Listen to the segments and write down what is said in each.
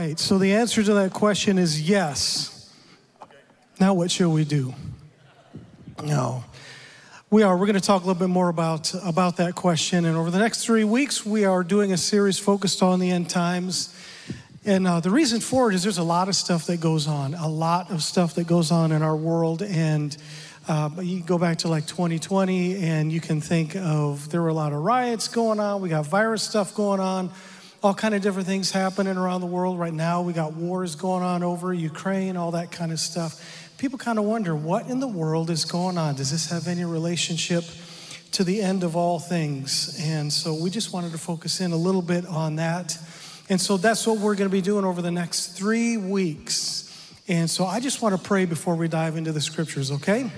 right, so the answer to that question is yes. Now, what shall we do? No. We are. We're going to talk a little bit more about, about that question. And over the next three weeks, we are doing a series focused on the end times. And uh, the reason for it is there's a lot of stuff that goes on, a lot of stuff that goes on in our world. And uh, you go back to like 2020, and you can think of there were a lot of riots going on. We got virus stuff going on, all kind of different things happening around the world right now. We got wars going on over Ukraine, all that kind of stuff people kind of wonder what in the world is going on? Does this have any relationship to the end of all things? And so we just wanted to focus in a little bit on that. And so that's what we're going to be doing over the next three weeks. And so I just want to pray before we dive into the scriptures, okay?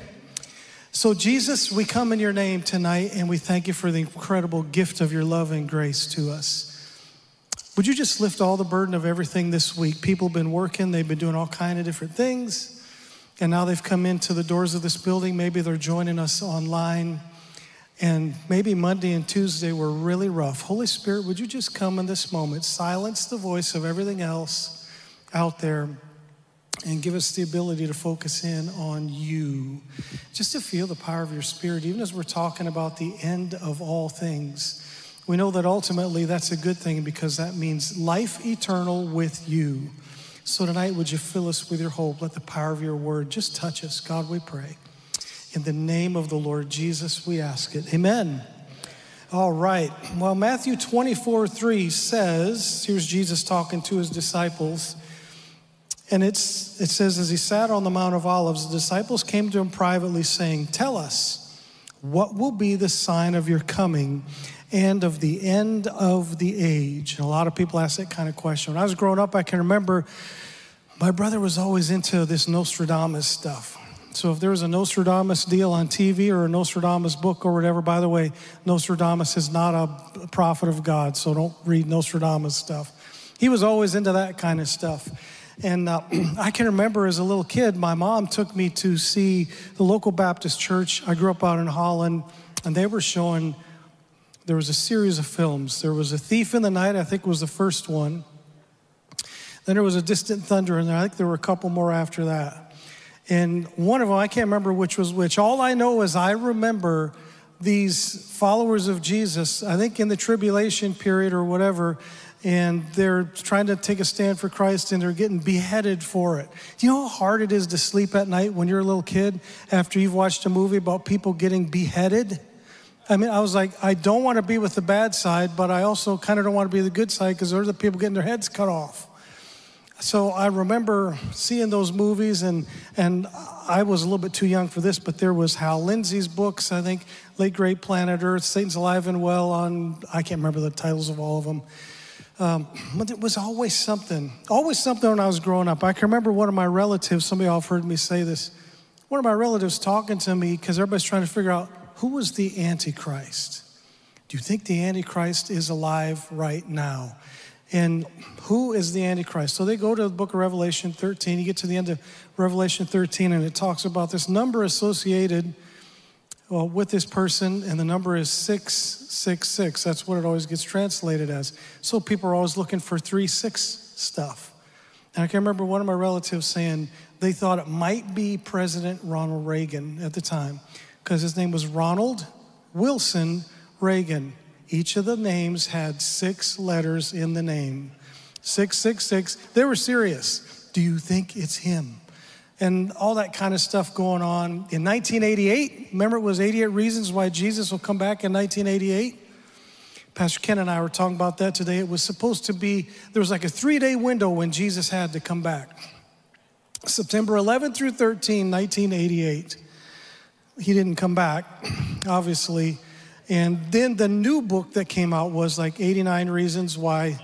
So, Jesus, we come in your name tonight and we thank you for the incredible gift of your love and grace to us. Would you just lift all the burden of everything this week? People have been working, they've been doing all kind of different things. And now they've come into the doors of this building. Maybe they're joining us online. And maybe Monday and Tuesday were really rough. Holy Spirit, would you just come in this moment, silence the voice of everything else out there, and give us the ability to focus in on you, just to feel the power of your Spirit, even as we're talking about the end of all things. We know that ultimately that's a good thing because that means life eternal with you. So tonight, would you fill us with your hope? Let the power of your word just touch us. God, we pray. In the name of the Lord Jesus, we ask it. Amen. All right. Well, Matthew 24 3 says, here's Jesus talking to his disciples. And it's, it says, as he sat on the Mount of Olives, the disciples came to him privately, saying, Tell us, what will be the sign of your coming and of the end of the age? And a lot of people ask that kind of question. When I was growing up, I can remember my brother was always into this Nostradamus stuff. So if there was a Nostradamus deal on TV or a Nostradamus book or whatever, by the way, Nostradamus is not a prophet of God, so don't read Nostradamus stuff. He was always into that kind of stuff. And uh, I can remember as a little kid, my mom took me to see the local Baptist church. I grew up out in Holland, and they were showing there was a series of films. There was A Thief in the Night, I think was the first one. Then there was A Distant Thunder, and I think there were a couple more after that. And one of them, I can't remember which was which. All I know is I remember these followers of Jesus, I think in the tribulation period or whatever, and they're trying to take a stand for Christ and they're getting beheaded for it. Do you know how hard it is to sleep at night when you're a little kid after you've watched a movie about people getting beheaded? I mean, I was like, I don't want to be with the bad side, but I also kind of don't want to be the good side because they're the people getting their heads cut off. So I remember seeing those movies, and, and I was a little bit too young for this, but there was Hal Lindsey's books, I think, Late Great Planet Earth, Satan's Alive and Well on, I can't remember the titles of all of them. Um, but it was always something, always something when I was growing up. I can remember one of my relatives, somebody all heard me say this, one of my relatives talking to me because everybody's trying to figure out who was the Antichrist? Do you think the Antichrist is alive right now? And who is the Antichrist? So they go to the book of Revelation 13. You get to the end of Revelation 13, and it talks about this number associated well, with this person, and the number is 666. That's what it always gets translated as. So people are always looking for 3 6 stuff. And I can remember one of my relatives saying they thought it might be President Ronald Reagan at the time because his name was Ronald Wilson Reagan. Each of the names had six letters in the name 666. They were serious. Do you think it's him? And all that kind of stuff going on. In 1988, remember it was 88 Reasons Why Jesus Will Come Back in 1988? Pastor Ken and I were talking about that today. It was supposed to be, there was like a three day window when Jesus had to come back. September 11 through 13, 1988 he didn't come back, obviously. And then the new book that came out was like 89 Reasons Why.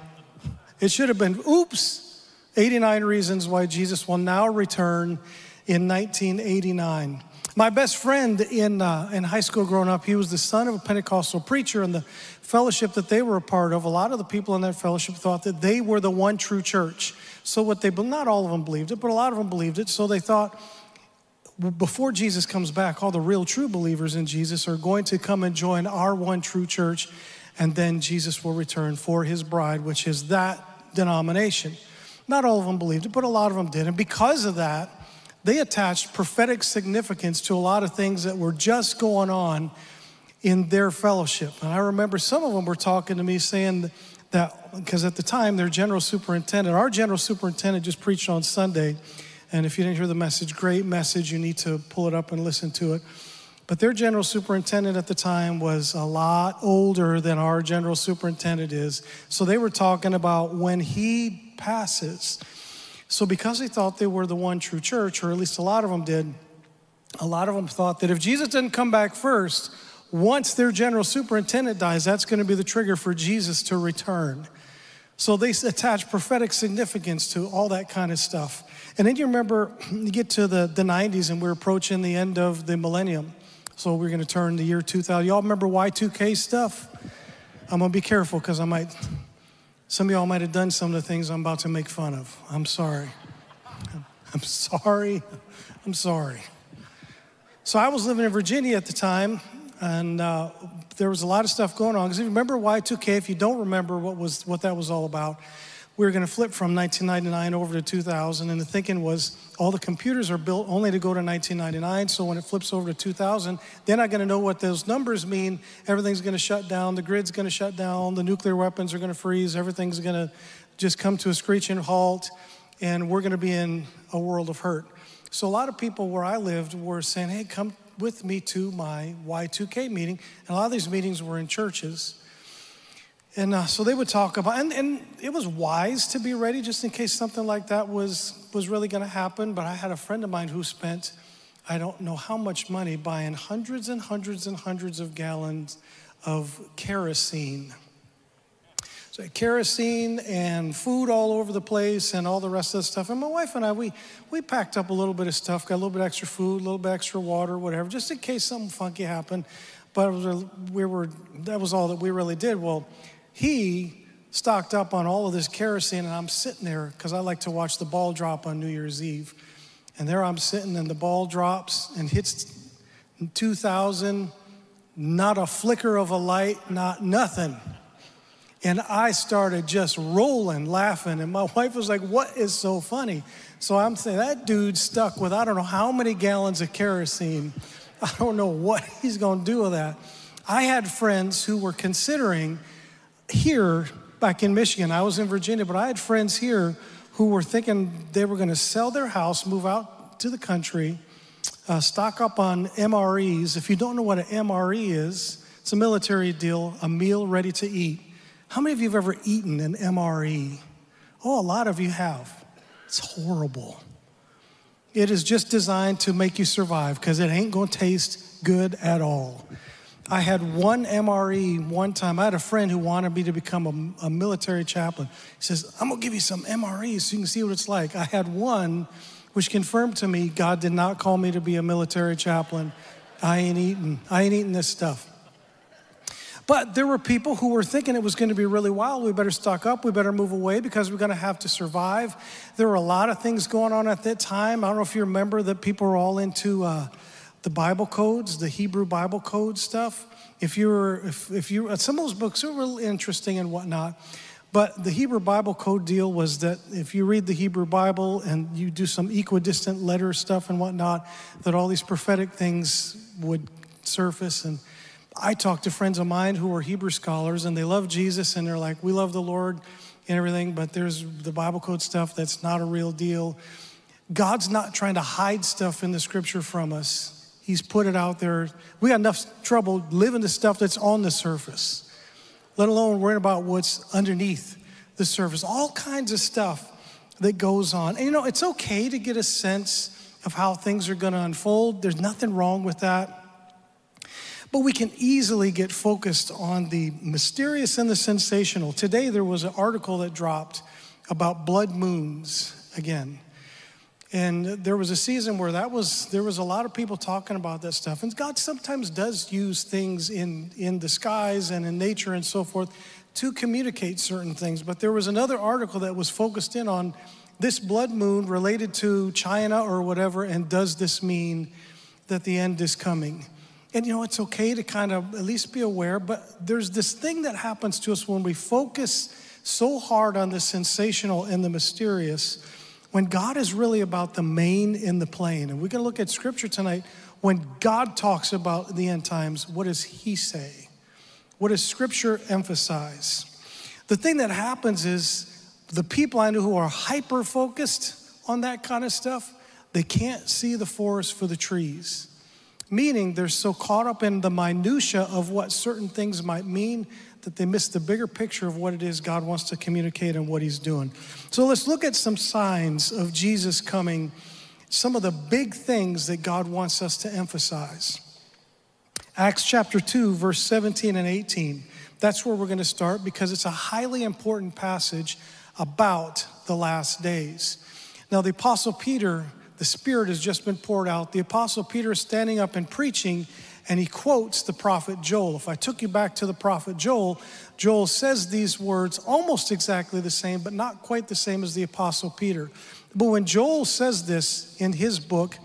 It should have been, oops, 89 Reasons Why Jesus Will Now Return in 1989. My best friend in, uh, in high school growing up, he was the son of a Pentecostal preacher, and the fellowship that they were a part of, a lot of the people in that fellowship thought that they were the one true church. So, what they, not all of them believed it, but a lot of them believed it. So, they thought, before Jesus comes back, all the real true believers in Jesus are going to come and join our one true church, and then Jesus will return for his bride, which is that denomination. Not all of them believed it, but a lot of them did. And because of that, they attached prophetic significance to a lot of things that were just going on in their fellowship. And I remember some of them were talking to me saying that, because at the time, their general superintendent, our general superintendent just preached on Sunday. And if you didn't hear the message, great message. You need to pull it up and listen to it. But their general superintendent at the time was a lot older than our general superintendent is. So they were talking about when he passes. So, because they thought they were the one true church, or at least a lot of them did, a lot of them thought that if Jesus didn't come back first, once their general superintendent dies, that's going to be the trigger for Jesus to return. So they attach prophetic significance to all that kind of stuff. And then you remember, you get to the, the 90s and we're approaching the end of the millennium. So we're going to turn the year 2000. Y'all remember Y2K stuff? I'm going to be careful because I might, some of y'all might have done some of the things I'm about to make fun of. I'm sorry. I'm sorry. I'm sorry. So I was living in Virginia at the time, and uh, there was a lot of stuff going on. Because if you remember Y2K, if you don't remember what was what that was all about, we were going to flip from 1999 over to 2000, and the thinking was all the computers are built only to go to 1999. So when it flips over to 2000, they're not going to know what those numbers mean. Everything's going to shut down. The grid's going to shut down. The nuclear weapons are going to freeze. Everything's going to just come to a screeching halt, and we're going to be in a world of hurt. So a lot of people where I lived were saying, "Hey, come with me to my Y2K meeting. And a lot of these meetings were in churches. And uh, so they would talk about, and, and it was wise to be ready just in case something like that was, was really going to happen. But I had a friend of mine who spent, I don't know how much money, buying hundreds and hundreds and hundreds of gallons of kerosene So kerosene and food all over the place and all the rest of the stuff. And my wife and I, we, we packed up a little bit of stuff, got a little bit extra food, a little bit extra water, whatever, just in case something funky happened. But we were, that was all that we really did. Well, he stocked up on all of this kerosene, and I'm sitting there because I like to watch the ball drop on New Year's Eve. And there I'm sitting, and the ball drops and hits 2,000, not a flicker of a light, not nothing. And I started just rolling, laughing. And my wife was like, What is so funny? So I'm saying, That dude stuck with I don't know how many gallons of kerosene. I don't know what he's going to do with that. I had friends who were considering here back in Michigan, I was in Virginia, but I had friends here who were thinking they were going to sell their house, move out to the country, uh, stock up on MREs. If you don't know what an MRE is, it's a military deal, a meal ready to eat. How many of you have ever eaten an MRE? Oh, a lot of you have. It's horrible. It is just designed to make you survive because it ain't going to taste good at all. I had one MRE one time. I had a friend who wanted me to become a, a military chaplain. He says, I'm going to give you some MREs so you can see what it's like. I had one which confirmed to me God did not call me to be a military chaplain. I ain't eating. I ain't eating this stuff. But there were people who were thinking it was going to be really wild. We better stock up. We better move away because we're going to have to survive. There were a lot of things going on at that time. I don't know if you remember that people were all into uh, the Bible codes, the Hebrew Bible code stuff. If you were, if, if you, uh, some of those books are really interesting and whatnot. But the Hebrew Bible code deal was that if you read the Hebrew Bible and you do some equidistant letter stuff and whatnot, that all these prophetic things would surface and I talked to friends of mine who are Hebrew scholars and they love Jesus and they're like, we love the Lord and everything, but there's the Bible code stuff that's not a real deal. God's not trying to hide stuff in the scripture from us. He's put it out there. We got enough trouble living the stuff that's on the surface, let alone worrying about what's underneath the surface. All kinds of stuff that goes on. And you know, it's okay to get a sense of how things are going to unfold. There's nothing wrong with that. But we can easily get focused on the mysterious and the sensational. Today, there was an article that dropped about blood moons again. And there was a season where that was there was a lot of people talking about that stuff. And God sometimes does use things in, in the skies and in nature and so forth to communicate certain things. But there was another article that was focused in on this blood moon related to China or whatever, and does this mean that the end is coming? And you know, it's okay to kind of at least be aware, but there's this thing that happens to us when we focus so hard on the sensational and the mysterious when God is really about the main in the plain, And we're going to look at scripture tonight. When God talks about the end times, what does he say? What does scripture emphasize? The thing that happens is the people I know who are hyper focused on that kind of stuff, they can't see the forest for the trees. Meaning they're so caught up in the minutia of what certain things might mean that they miss the bigger picture of what it is God wants to communicate and what he's doing. So let's look at some signs of Jesus coming, some of the big things that God wants us to emphasize. Acts chapter 2, verse 17 and 18. That's where we're going to start because it's a highly important passage about the last days. Now, the Apostle Peter, the Spirit has just been poured out. The Apostle Peter is standing up and preaching, and he quotes the prophet Joel. If I took you back to the prophet Joel, Joel says these words almost exactly the same, but not quite the same as the Apostle Peter. But when Joel says this in his book,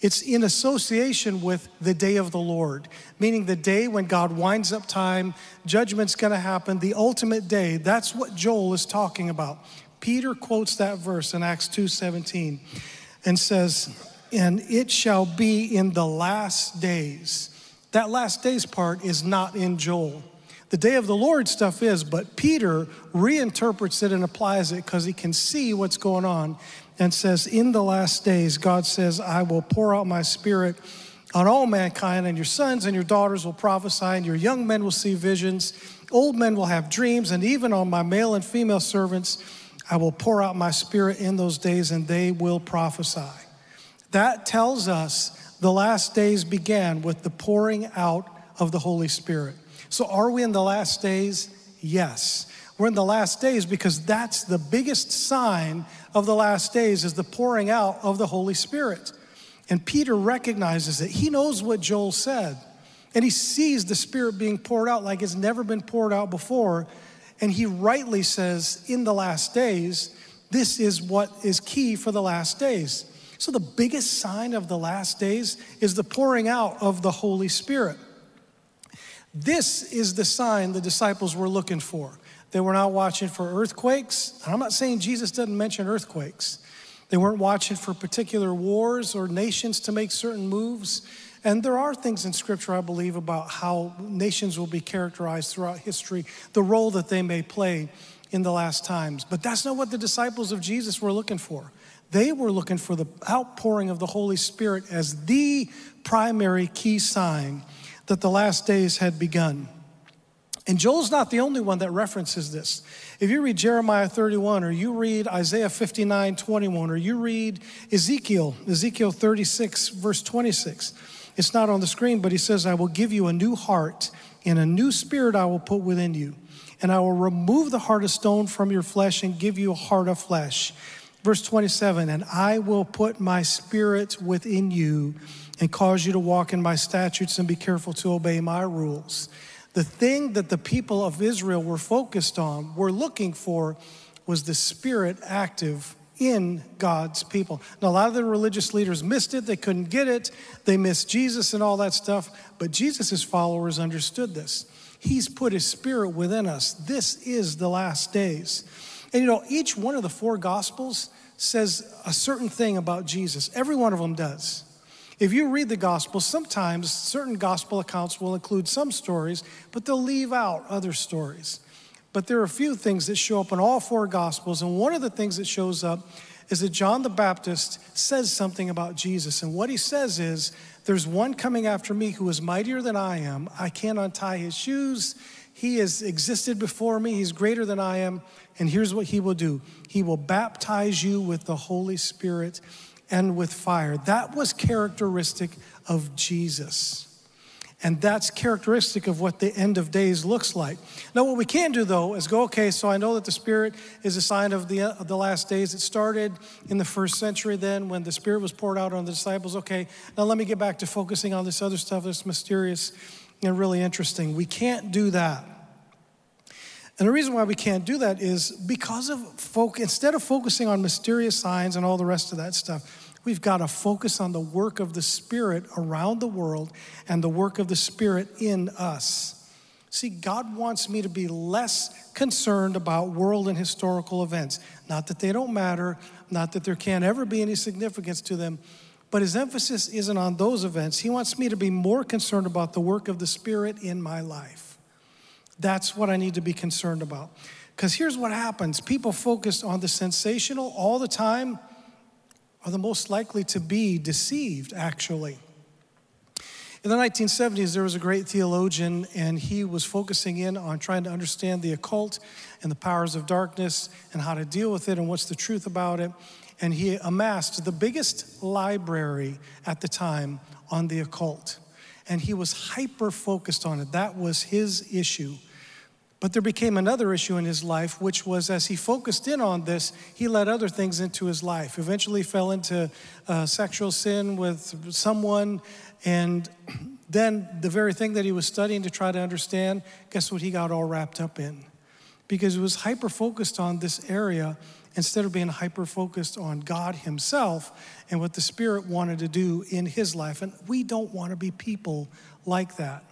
it's in association with the day of the Lord, meaning the day when God winds up time, judgment's gonna happen, the ultimate day. That's what Joel is talking about. Peter quotes that verse in Acts 2:17 and says, "And it shall be in the last days." That last days part is not in Joel. The day of the Lord stuff is, but Peter reinterprets it and applies it because he can see what's going on and says, In the last days, God says, I will pour out my spirit on all mankind, and your sons and your daughters will prophesy, and your young men will see visions, old men will have dreams, and even on my male and female servants, I will pour out my spirit in those days, and they will prophesy. That tells us the last days began with the pouring out of the Holy Spirit. So, are we in the last days? Yes. We're in the last days because that's the biggest sign of the last days is the pouring out of the Holy Spirit. And Peter recognizes it. He knows what Joel said. And he sees the Spirit being poured out like it's never been poured out before. And he rightly says, in the last days, this is what is key for the last days. So, the biggest sign of the last days is the pouring out of the Holy Spirit. This is the sign the disciples were looking for. They were not watching for earthquakes. I'm not saying Jesus doesn't mention earthquakes. They weren't watching for particular wars or nations to make certain moves. And there are things in Scripture, I believe, about how nations will be characterized throughout history, the role that they may play in the last times. But that's not what the disciples of Jesus were looking for. They were looking for the outpouring of the Holy Spirit as the primary key sign that the last days had begun. And Joel's not the only one that references this. If you read Jeremiah 31, or you read Isaiah 59, 21, or you read Ezekiel, Ezekiel 36, verse 26, it's not on the screen, but he says, I will give you a new heart, and a new spirit I will put within you. And I will remove the heart of stone from your flesh and give you a heart of flesh. Verse 27, and I will put my spirit within you and cause you to walk in my statutes and be careful to obey my rules. The thing that the people of Israel were focused on, were looking for, was the Spirit active in God's people. Now, a lot of the religious leaders missed it, they couldn't get it, they missed Jesus and all that stuff, but Jesus' followers understood this. He's put his spirit within us. This is the last days. And you know, each one of the four gospels says a certain thing about Jesus. Every one of them does. If you read the gospel, sometimes certain gospel accounts will include some stories, but they'll leave out other stories. But there are a few things that show up in all four gospels, and one of the things that shows up is that John the Baptist says something about Jesus. And what he says is, There's one coming after me who is mightier than I am. I can't untie his shoes. He has existed before me. He's greater than I am. And here's what he will do He will baptize you with the Holy Spirit and with fire. That was characteristic of Jesus. And that's characteristic of what the end of days looks like. Now, what we can do though is go, okay, so I know that the Spirit is a sign of the, of the last days. It started in the first century then when the Spirit was poured out on the disciples. Okay, now let me get back to focusing on this other stuff that's mysterious and really interesting. We can't do that. And the reason why we can't do that is because of folk, instead of focusing on mysterious signs and all the rest of that stuff, we've got to focus on the work of the Spirit around the world and the work of the Spirit in us. See, God wants me to be less concerned about world and historical events. Not that they don't matter, not that there can't ever be any significance to them, but his emphasis isn't on those events. He wants me to be more concerned about the work of the Spirit in my life. That's what I need to be concerned about. Because here's what happens people focus on the sensational all the time are the most likely to be deceived, actually. In the 1970s, there was a great theologian, and he was focusing in on trying to understand the occult and the powers of darkness and how to deal with it and what's the truth about it. And he amassed the biggest library at the time on the occult. And he was hyper focused on it. That was his issue. But there became another issue in his life, which was as he focused in on this, he let other things into his life. Eventually, fell into uh, sexual sin with someone, and then the very thing that he was studying to try to understand, guess what he got all wrapped up in? Because he was hyper focused on this area instead of being hyper focused on God Himself and what the Spirit wanted to do in His life. And we don't want to be people like that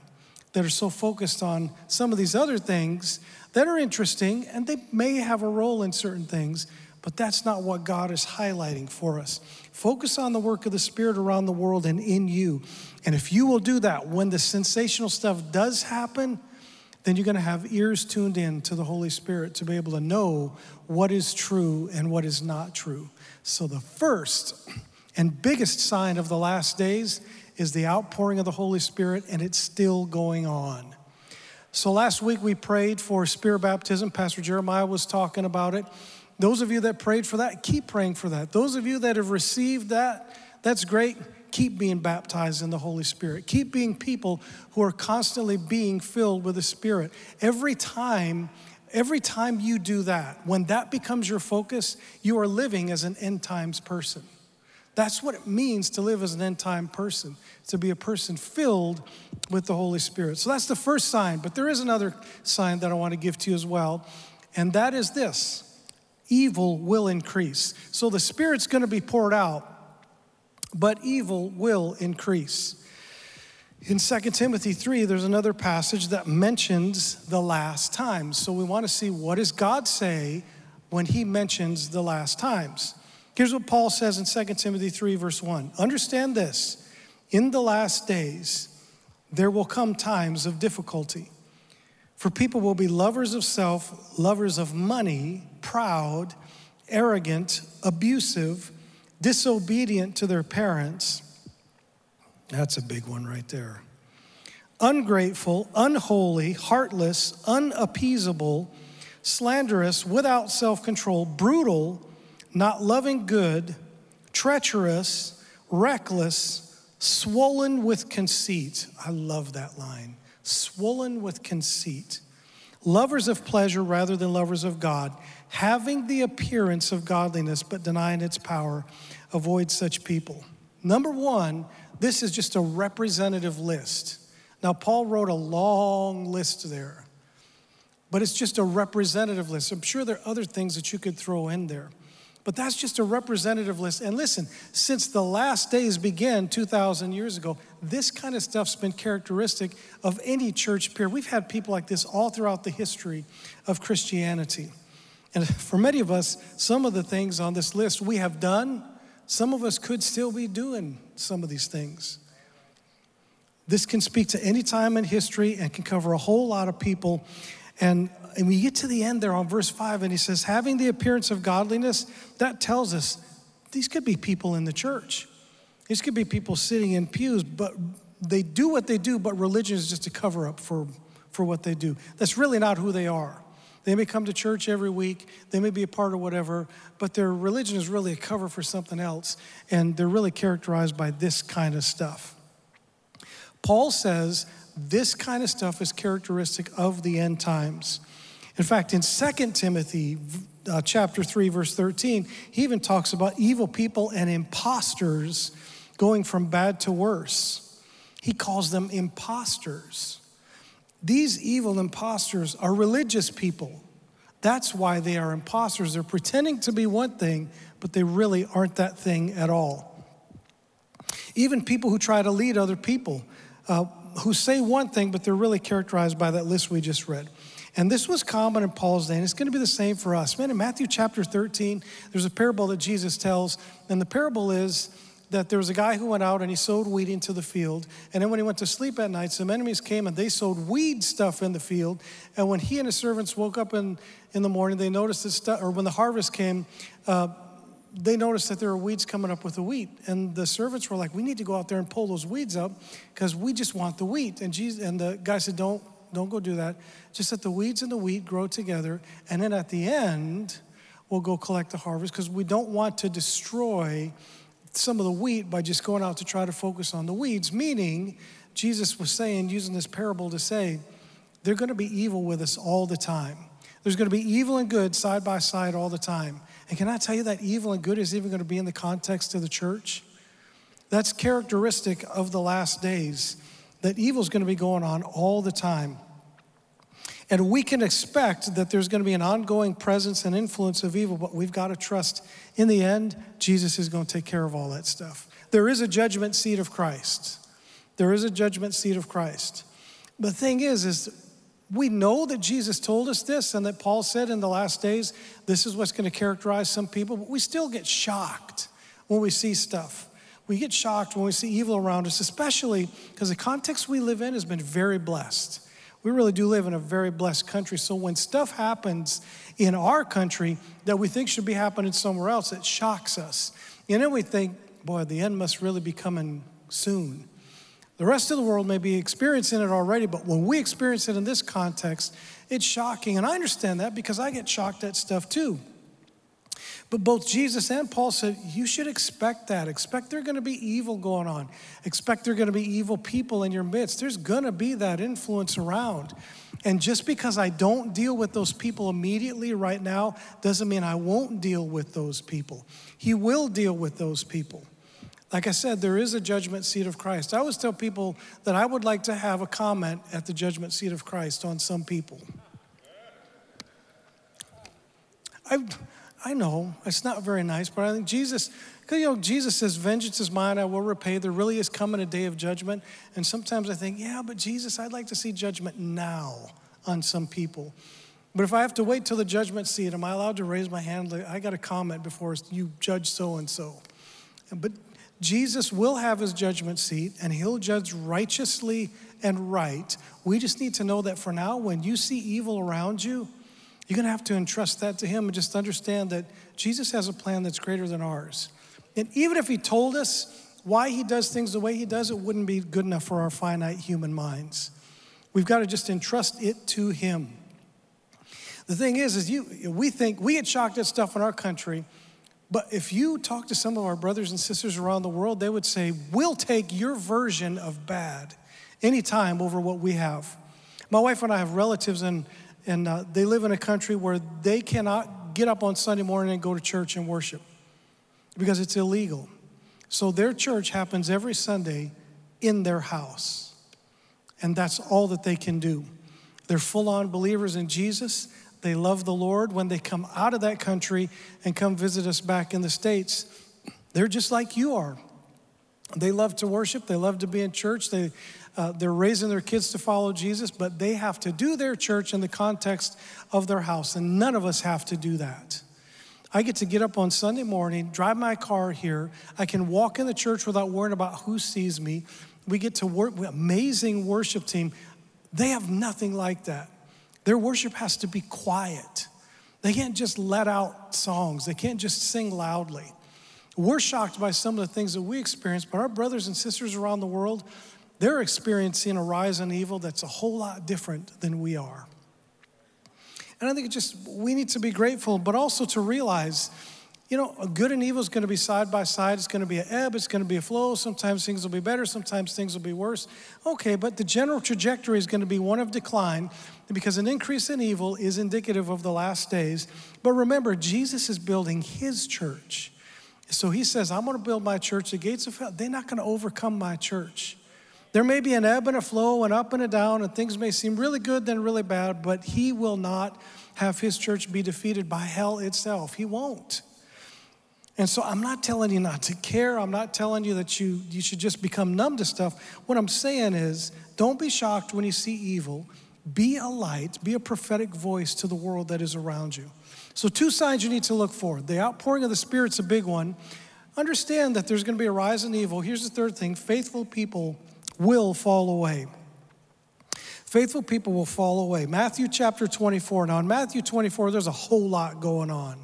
that are so focused on some of these other things that are interesting and they may have a role in certain things, but that's not what God is highlighting for us. Focus on the work of the Spirit around the world and in you. And if you will do that, when the sensational stuff does happen, then you're going to have ears tuned in to the Holy Spirit to be able to know what is true and what is not true. So, the first and biggest sign of the last days is the outpouring of the Holy Spirit, and it's still going on. So last week we prayed for spirit baptism. Pastor Jeremiah was talking about it. Those of you that prayed for that, keep praying for that. Those of you that have received that, that's great. Keep being baptized in the Holy Spirit. Keep being people who are constantly being filled with the Spirit. Every time, every time you do that, when that becomes your focus, you are living as an end times person. That's what it means to live as an end time person, to be a person filled with the Holy Spirit. So that's the first sign, but there is another sign that I want to give to you as well, and that is this evil will increase. So the Spirit's going to be poured out, but evil will increase. In 2 Timothy 3, there's another passage that mentions the last times. So we want to see what does God say when he mentions the last times. Here's what Paul says in 2 Timothy 3, verse 1 Understand this in the last days, there will come times of difficulty. For people will be lovers of self, lovers of money, proud, arrogant, abusive, disobedient to their parents. That's a big one right there. Ungrateful, unholy, heartless, unappeasable, slanderous, without self control, brutal not loving good, treacherous, reckless, swollen with conceit. I love that line. Swollen with conceit. Lovers of pleasure rather than lovers of God, having the appearance of godliness but denying its power. Avoid such people. Number one, this is just a representative list. Now, Paul wrote a long list there, but it's just a representative list. I'm sure there are other things that you could throw in there. But that's just a representative list. And listen, since the last days began 2,000 years ago, this kind of stuff's been characteristic of any church peer. We've had people like this all throughout the history of Christianity. And for many of us, some of the things on this list we have done, some of us could still be doing some of these things. This can speak to any time in history and can cover a whole lot of people. And and we get to the end there on verse 5, and he says, having the appearance of godliness, that tells us these could be people in the church. These could be people sitting in pews, but they do what they do, but religion is just a cover up for, for what they do. That's really not who they are. They may come to church every week, they may be a part of whatever, but their religion is really a cover for something else, and they're really characterized by this kind of stuff. Paul says this kind of stuff is characteristic of the end times. In fact, in 2 Timothy uh, chapter 3 verse 13, he even talks about evil people and imposters going from bad to worse. He calls them imposters. These evil imposters are religious people. That's why they are imposters. They're pretending to be one thing, but they really aren't that thing at all. Even people who try to lead other people. Uh, who say one thing, but they're really characterized by that list we just read. And this was common in Paul's day, and it's going to be the same for us. Man, in Matthew chapter 13, there's a parable that Jesus tells, and the parable is that there was a guy who went out and he sowed wheat into the field. And then when he went to sleep at night, some enemies came and they sowed weed stuff in the field. And when he and his servants woke up in, in the morning, they noticed that stuff, or when the harvest came, uh, they noticed that there were weeds coming up with the wheat. And the servants were like, We need to go out there and pull those weeds up because we just want the wheat. And, Jesus, and the guy said, Don't, don't go do that. Just let the weeds and the wheat grow together. And then at the end, we'll go collect the harvest because we don't want to destroy some of the wheat by just going out to try to focus on the weeds, meaning Jesus was saying, using this parable to say, they're going to be evil with us all the time. There's going to be evil and good side by side all the time. And can I tell you that evil and good is even going to be in the context of the church? That's characteristic of the last days, that evil is going to be going on all the time. And we can expect that there's going to be an ongoing presence and influence of evil, but we've got to trust in the end, Jesus is going to take care of all that stuff. There is a judgment seat of Christ. There is a judgment seat of Christ. The thing is, is we know that Jesus told us this and that Paul said in the last days, this is what's going to characterize some people, but we still get shocked when we see stuff. We get shocked when we see evil around us, especially because the context we live in has been very blessed. We really do live in a very blessed country. So when stuff happens in our country that we think should be happening somewhere else, it shocks us. And then we think, boy, the end must really be coming soon. The rest of the world may be experiencing it already, but when we experience it in this context, it's shocking. And I understand that because I get shocked at stuff too. But both Jesus and Paul said, you should expect that. Expect there are going to be evil going on. Expect there are going to be evil people in your midst. There's going to be that influence around. And just because I don't deal with those people immediately right now doesn't mean I won't deal with those people. He will deal with those people. Like I said, there is a judgment seat of Christ. I always tell people that I would like to have a comment at the judgment seat of Christ on some people. I I know it's not very nice, but I think Jesus, because you know, Jesus says, Vengeance is mine, I will repay. There really is coming a day of judgment. And sometimes I think, yeah, but Jesus, I'd like to see judgment now on some people. But if I have to wait till the judgment seat, am I allowed to raise my hand? I got a comment before you judge so and so. But Jesus will have his judgment seat and he'll judge righteously and right. We just need to know that for now, when you see evil around you, you're going to have to entrust that to Him and just understand that Jesus has a plan that's greater than ours. And even if He told us why He does things the way He does, it wouldn't be good enough for our finite human minds. We've got to just entrust it to Him. The thing is, is you we think we get shocked at stuff in our country, but if you talk to some of our brothers and sisters around the world, they would say, "We'll take your version of bad anytime over what we have." My wife and I have relatives in and uh, they live in a country where they cannot get up on Sunday morning and go to church and worship because it's illegal. So their church happens every Sunday in their house. And that's all that they can do. They're full on believers in Jesus. They love the Lord. When they come out of that country and come visit us back in the States, they're just like you are. They love to worship, they love to be in church, they uh, they're raising their kids to follow Jesus, but they have to do their church in the context of their house, and none of us have to do that. I get to get up on Sunday morning, drive my car here. I can walk in the church without worrying about who sees me. We get to work with amazing worship team. They have nothing like that. Their worship has to be quiet. They can't just let out songs. They can't just sing loudly. We're shocked by some of the things that we experience, but our brothers and sisters around the world, they're experiencing a rise in evil that's a whole lot different than we are. And I think it just, we need to be grateful, but also to realize, you know, good and evil is going to be side by side. It's going to be an ebb, it's going to be a flow. Sometimes things will be better, sometimes things will be worse. Okay, but the general trajectory is going to be one of decline because an increase in evil is indicative of the last days. But remember, Jesus is building his church. So he says, I'm going to build my church. The gates of hell, they're not going to overcome my church. There may be an ebb and a flow, and up and a down, and things may seem really good, then really bad, but He will not have His church be defeated by hell itself. He won't. And so I'm not telling you not to care. I'm not telling you that you, you should just become numb to stuff. What I'm saying is don't be shocked when you see evil. Be a light, be a prophetic voice to the world that is around you. So, two signs you need to look for the outpouring of the Spirit's a big one. Understand that there's going to be a rise in evil. Here's the third thing faithful people will fall away. Faithful people will fall away. Matthew chapter 24. Now, in Matthew 24, there's a whole lot going on,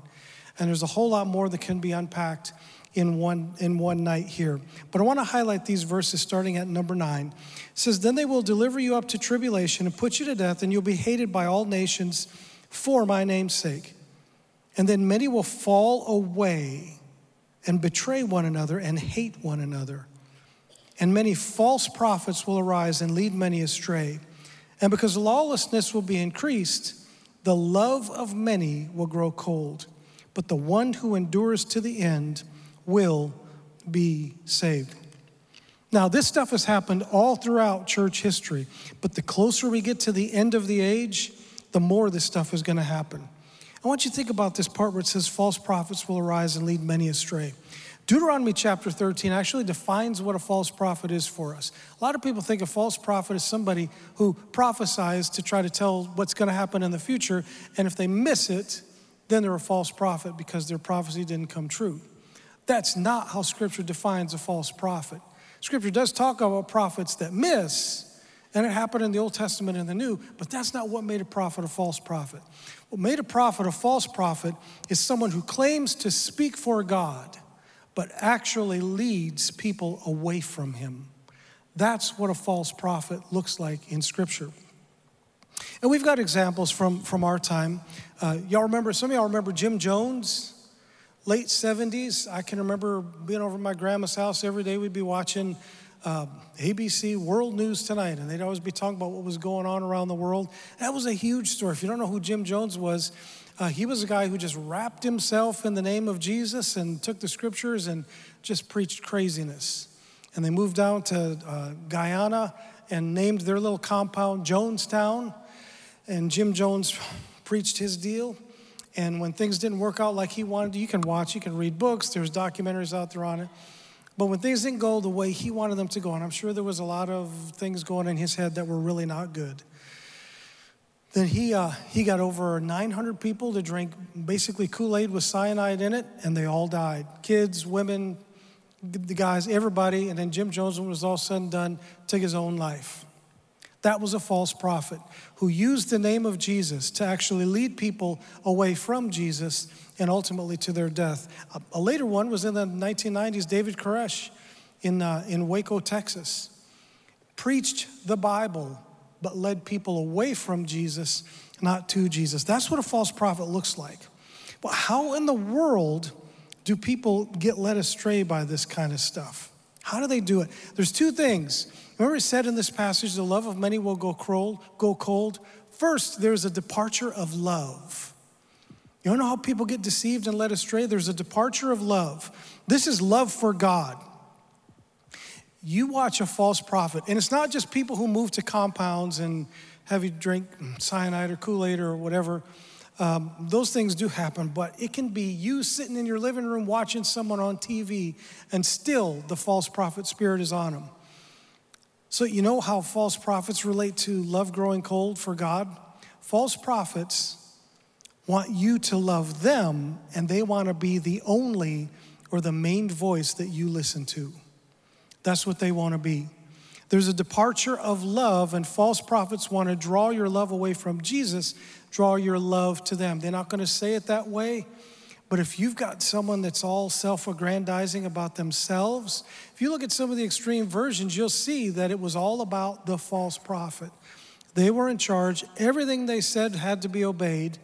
and there's a whole lot more that can be unpacked in one, in one night here. But I want to highlight these verses starting at number nine. It says, Then they will deliver you up to tribulation and put you to death, and you'll be hated by all nations for my name's sake. And then many will fall away and betray one another and hate one another. And many false prophets will arise and lead many astray. And because lawlessness will be increased, the love of many will grow cold. But the one who endures to the end will be saved. Now, this stuff has happened all throughout church history, but the closer we get to the end of the age, the more this stuff is going to happen. I want you to think about this part where it says false prophets will arise and lead many astray. Deuteronomy chapter 13 actually defines what a false prophet is for us. A lot of people think a false prophet is somebody who prophesies to try to tell what's going to happen in the future, and if they miss it, then they're a false prophet because their prophecy didn't come true. That's not how Scripture defines a false prophet. Scripture does talk about prophets that miss, and it happened in the Old Testament and the New, but that's not what made a prophet a false prophet. What made a prophet a false prophet is someone who claims to speak for God but actually leads people away from him. That's what a false prophet looks like in Scripture. And we've got examples from, from our time. Uh, y'all remember, some of y'all remember Jim Jones, late 70s. I can remember being over at my grandma's house every day. We'd be watching uh, ABC World News Tonight, and they'd always be talking about what was going on around the world. That was a huge story. If you don't know who Jim Jones was, uh, he was a guy who just wrapped himself in the name of Jesus and took the scriptures and just preached craziness. And they moved down to uh, Guyana and named their little compound Jonestown. And Jim Jones preached his deal. And when things didn't work out like he wanted, you can watch, you can read books, there's documentaries out there on it. But when things didn't go the way he wanted them to go, and I'm sure there was a lot of things going in his head that were really not good, then he, uh, he got over 900 people to drink basically Kool Aid with cyanide in it, and they all died kids, women, the guys, everybody. And then Jim Jones, when it was all said and done, took his own life. That was a false prophet who used the name of Jesus to actually lead people away from Jesus and ultimately to their death. A, a later one was in the 1990s, David Koresh in, uh, in Waco, Texas. Preached the Bible, but led people away from Jesus, not to Jesus. That's what a false prophet looks like. But how in the world do people get led astray by this kind of stuff? How do they do it? There's two things. Remember, it said in this passage, the love of many will go cold. Go cold. First, there's a departure of love. You don't know how people get deceived and led astray? There's a departure of love. This is love for God you watch a false prophet, and it's not just people who move to compounds and have you drink cyanide or Kool Aid or whatever. Um, those things do happen, but it can be you sitting in your living room watching someone on TV, and still the false prophet spirit is on them. So, you know how false prophets relate to love growing cold for God? False prophets want you to love them, and they want to be the only or the main voice that you listen to. That's what they want to be. There's a departure of love, and false prophets want to draw your love away from Jesus, draw your love to them. They're not going to say it that way, but if you've got someone that's all self aggrandizing about themselves, if you look at some of the extreme versions, you'll see that it was all about the false prophet. They were in charge, everything they said had to be obeyed.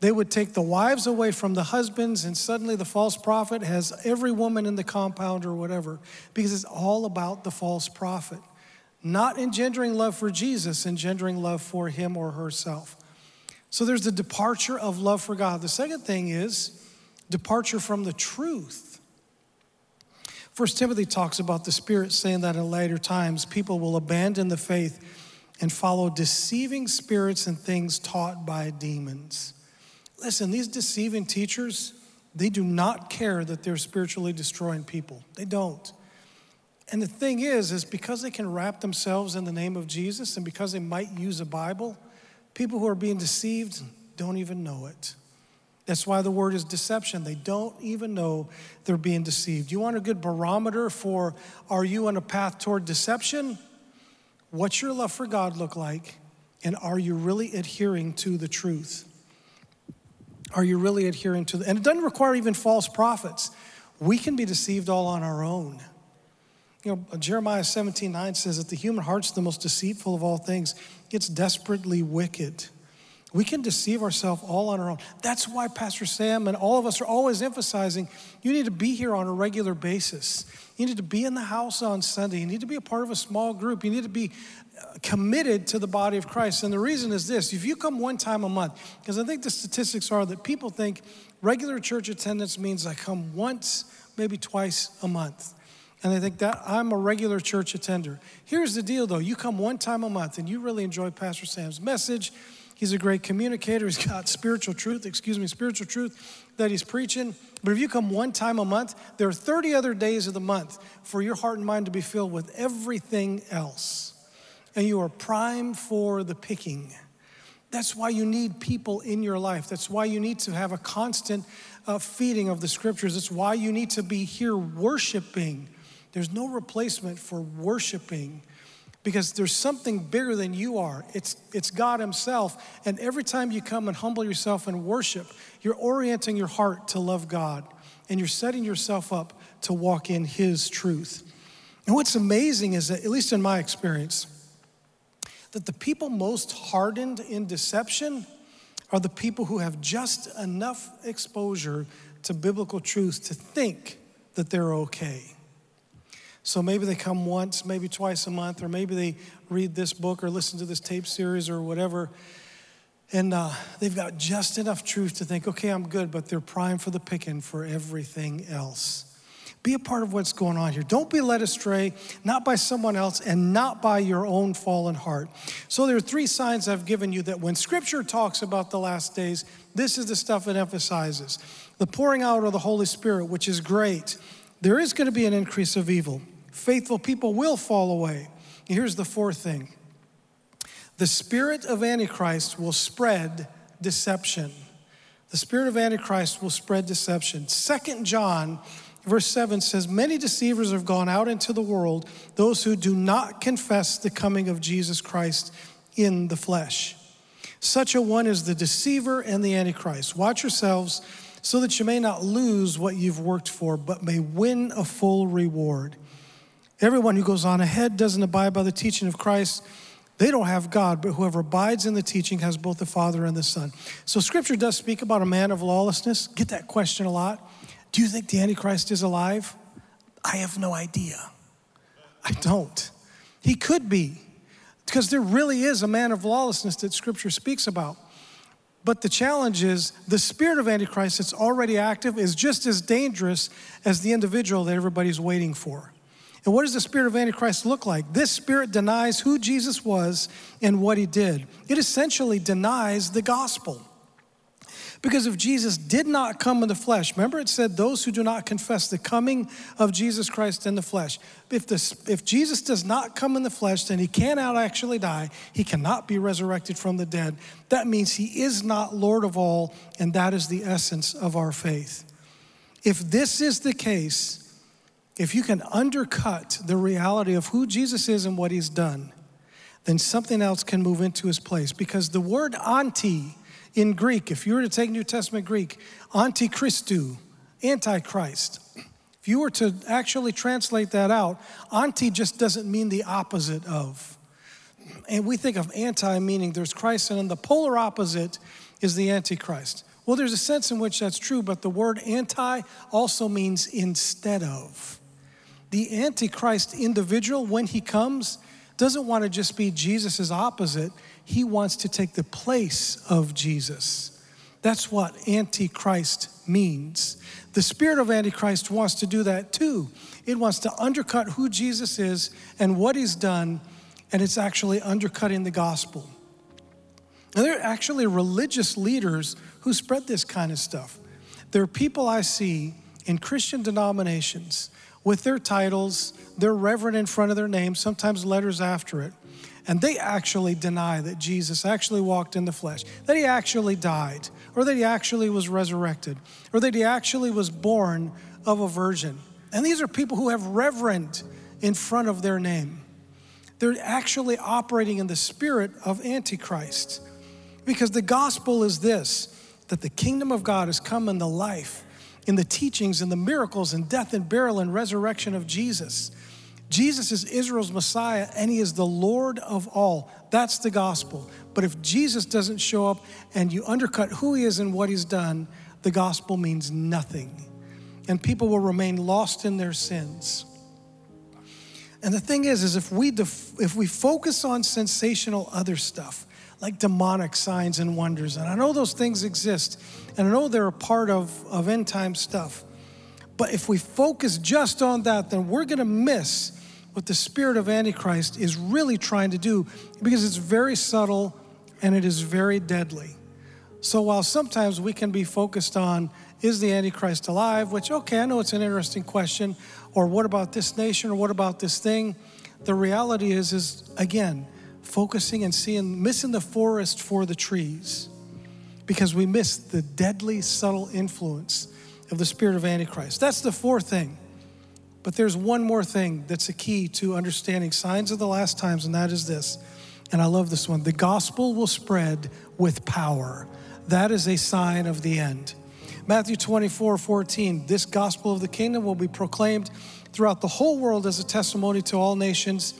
They would take the wives away from the husbands, and suddenly the false prophet has every woman in the compound or whatever, because it's all about the false prophet. Not engendering love for Jesus, engendering love for him or herself. So there's the departure of love for God. The second thing is departure from the truth. First Timothy talks about the Spirit saying that in later times people will abandon the faith and follow deceiving spirits and things taught by demons. Listen, these deceiving teachers, They do not care that they're spiritually destroying people. They don't. And the thing is, is because they can wrap themselves in the name of Jesus and because they might use a Bible, people who are being deceived don't even know it. That's why the word is deception. They don't even know they're being deceived. You want a good barometer for are you on a path toward deception? What's your love for God look like? And are you really adhering to the truth? Are you really adhering to the, and it doesn't require even false prophets. We can be deceived all on our own. You know, Jeremiah 17, 9 says that the human heart's the most deceitful of all things. It's desperately wicked. We can deceive ourselves all on our own. That's why Pastor Sam and all of us are always emphasizing you need to be here on a regular basis. You need to be in the house on Sunday. You need to be a part of a small group. You need to be uh, committed to the body of Christ. And the reason is this if you come one time a month, because I think the statistics are that people think regular church attendance means I come once, maybe twice a month. And they think that I'm a regular church attender. Here's the deal though you come one time a month and you really enjoy Pastor Sam's message He's a great communicator. He's got spiritual truth, excuse me, spiritual truth that he's preaching. But if you come one time a month, there are 30 other days of the month for your heart and mind to be filled with everything else. And you are primed for the picking. That's why you need people in your life. That's why you need to have a constant uh, feeding of the scriptures. That's why you need to be here worshiping. There's no replacement for worshiping because there's something bigger than you are. It's, it's God Himself. And every time you come and humble yourself and worship, you're orienting your heart to love God and you're setting yourself up to walk in His truth. And what's amazing is that, at least in my experience, that the people most hardened in deception are the people who have just enough exposure to biblical truth to think that they're okay. So maybe they come once, maybe twice a month, or maybe they read this book or listen to this tape series or whatever. And uh, they've got just enough truth to think, okay, I'm good, but they're primed for the picking for everything else. Be a part of what's going on here. Don't be led astray, not by someone else and not by your own fallen heart. So, there are three signs I've given you that when Scripture talks about the last days, this is the stuff it emphasizes the pouring out of the Holy Spirit, which is great. There is going to be an increase of evil faithful people will fall away. Here's the fourth thing the spirit of Antichrist will spread deception. The spirit of Antichrist will spread deception. Second John verse 7 says, Many deceivers have gone out into the world, those who do not confess the coming of Jesus Christ in the flesh. Such a one is the deceiver and the Antichrist. Watch yourselves so that you may not lose what you've worked for, but may win a full reward. Everyone who goes on ahead doesn't abide by the teaching of Christ. They don't have God, but whoever abides in the teaching has both the Father and the Son. So scripture does speak about a man of lawlessness. Get that question a lot. Do you think the Antichrist is alive? I have no idea. I don't. He could be, because there really is a man of lawlessness that scripture speaks about. But the challenge is the spirit of Antichrist that's already active is just as dangerous as the individual that everybody's waiting for. And what does the spirit of Antichrist look like? This spirit denies who Jesus was and what he did. It essentially denies the gospel. Because if Jesus did not come in the flesh, remember it said, those who do not confess the coming of Jesus Christ in the flesh. If, this, if Jesus does not come in the flesh, then he cannot actually die. He cannot be resurrected from the dead. That means he is not Lord of all, and that is the essence of our faith. If this is the case, if you can undercut the reality of who Jesus is and what he's done, then something else can move into his place. Because the word anti in Greek, if you were to take New Testament Greek, antichristou, antichrist, if you were to actually translate that out, anti just doesn't mean the opposite of. And we think of anti meaning there's Christ, and then the polar opposite is the antichrist. Well, there's a sense in which that's true, but the word anti also means instead of the Antichrist individual, when he comes, doesn't want to just be Jesus' opposite. He wants to take the place of Jesus. That's what Antichrist means. The spirit of Antichrist wants to do that too. It wants to undercut who Jesus is and what he's done, and it's actually undercutting the gospel. And there are actually religious leaders who spread this kind of stuff. There are people I see in Christian denominations with their titles, their reverend in front of their name, sometimes letters after it, and they actually deny that Jesus actually walked in the flesh, that he actually died, or that he actually was resurrected, or that he actually was born of a virgin. And these are people who have reverend in front of their name. They're actually operating in the spirit of Antichrist. Because the gospel is this that the kingdom of God has come in the life, in the teachings, in the miracles, and death and burial and resurrection of Jesus. Jesus is Israel's Messiah and he is the Lord of all. That's the gospel. But if Jesus doesn't show up and you undercut who he is and what he's done, the gospel means nothing. And people will remain lost in their sins. And the thing is, is if we def- if we focus on sensational other stuff, like demonic signs and wonders, and I know those things exist, and I know they're a part of, of end time stuff. But if we focus just on that, then we're going to miss what the spirit of Antichrist is really trying to do because it's very subtle and it is very deadly. So while sometimes we can be focused on is the Antichrist alive, which, okay, I know it's an interesting question, or what about this nation, or what about this thing? The reality is, is again, focusing and seeing, missing the forest for the trees because we miss the deadly, subtle influence of the spirit of Antichrist. That's the fourth thing. But there's one more thing that's a key to understanding signs of the last times, and that is this. And I love this one the gospel will spread with power. That is a sign of the end. Matthew 24, 14, this gospel of the kingdom will be proclaimed throughout the whole world as a testimony to all nations,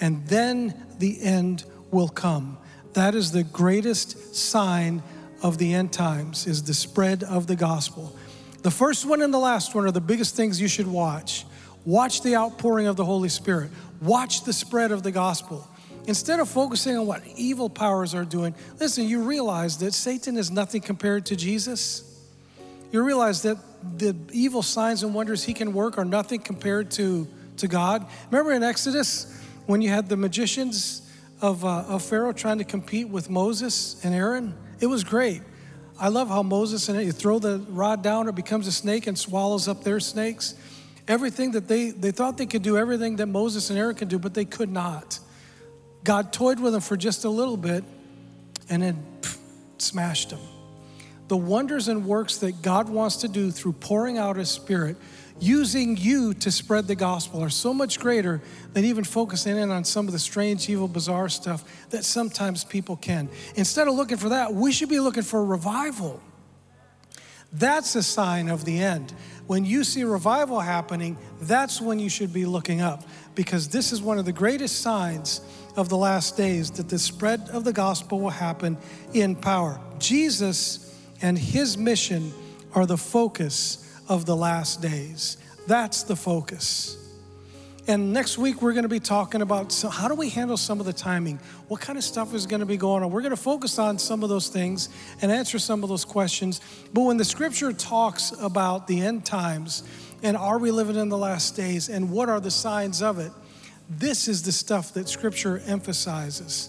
and then the end will come. That is the greatest sign of the end times, is the spread of the gospel. The first one and the last one are the biggest things you should watch. Watch the outpouring of the Holy Spirit. Watch the spread of the gospel. Instead of focusing on what evil powers are doing, listen, you realize that Satan is nothing compared to Jesus. You realize that the evil signs and wonders he can work are nothing compared to, to God. Remember in Exodus when you had the magicians of, uh, of Pharaoh trying to compete with Moses and Aaron? It was great. I love how Moses and you throw the rod down, it becomes a snake and swallows up their snakes everything that they, they thought they could do everything that Moses and Aaron could do, but they could not. God toyed with them for just a little bit and then pff, smashed them. The wonders and works that God wants to do through pouring out His Spirit, using you to spread the gospel, are so much greater than even focusing in on some of the strange, evil, bizarre stuff that sometimes people can. Instead of looking for that, we should be looking for revival. That's a sign of the end when you see revival happening, that's when you should be looking up because this is one of the greatest signs of the last days that the spread of the gospel will happen in power. Jesus and his mission are the focus of the last days. That's the focus. And next week, we're going to be talking about so how do we handle some of the timing? What kind of stuff is going to be going on? We're going to focus on some of those things and answer some of those questions. But when the scripture talks about the end times and are we living in the last days and what are the signs of it, this is the stuff that scripture emphasizes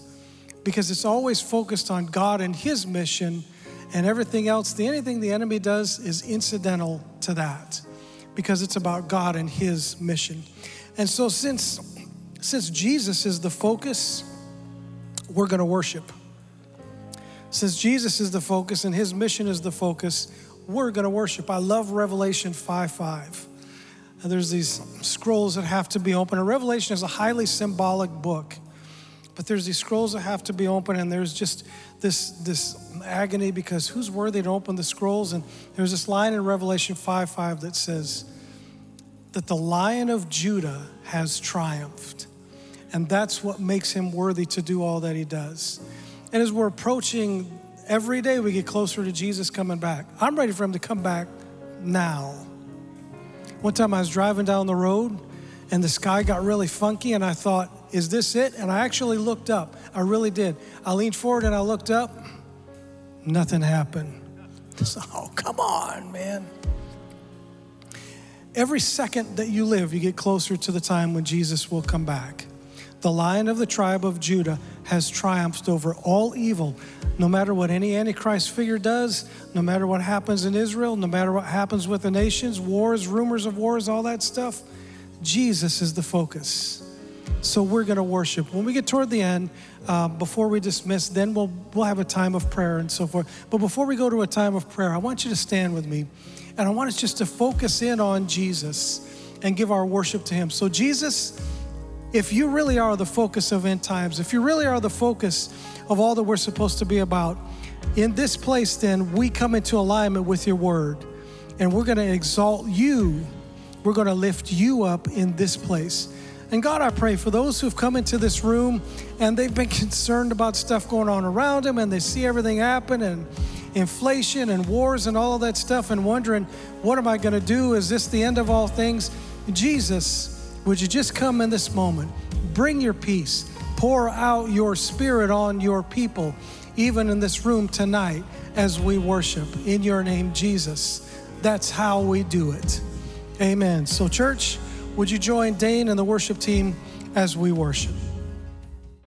because it's always focused on God and his mission and everything else. The anything the enemy does is incidental to that because it's about God and his mission. And so since since Jesus is the focus, we're going to worship. Since Jesus is the focus and his mission is the focus, we're going to worship. I love Revelation 5 5. And there's these scrolls that have to be open. And Revelation is a highly symbolic book. But there's these scrolls that have to be open, and there's just this, this agony because who's worthy to open the scrolls? And there's this line in Revelation 5 5 that says, that the lion of Judah has triumphed. And that's what makes him worthy to do all that he does. And as we're approaching every day, we get closer to Jesus coming back. I'm ready for him to come back now. One time I was driving down the road and the sky got really funky, and I thought, is this it? And I actually looked up. I really did. I leaned forward and I looked up. Nothing happened. oh, come on, man. Every second that you live, you get closer to the time when Jesus will come back. the lion of the tribe of Judah, has triumphed over all evil. No matter what any Antichrist figure does, no matter what happens in Israel, no matter what happens with the nations, wars, rumors of wars, all that stuff, Jesus is the focus. So we're going to worship. When we get toward the end, uh, before we dismiss, then we'll, we'll have a time of prayer and so forth. But before we go to a time of prayer, I want you to stand with me. And I want us just to focus in on Jesus and give our worship to Him. So, Jesus, if you really are the focus of end times, if you really are the focus of all that we're supposed to be about, in this place, then we come into alignment with your word. And we're going to exalt you. We're going to lift you up in this place. And God, I pray for those who've come into this room and they've been concerned about stuff going on around them and they see everything happen and inflation and wars and all that stuff and wondering, what am I going to do? Is this the end of all things? Jesus, would you just come in this moment? Bring your peace, pour out your spirit on your people, even in this room tonight as we worship in your name, Jesus. That's how we do it. Amen. So, church, would you join Dane and the worship team as we worship?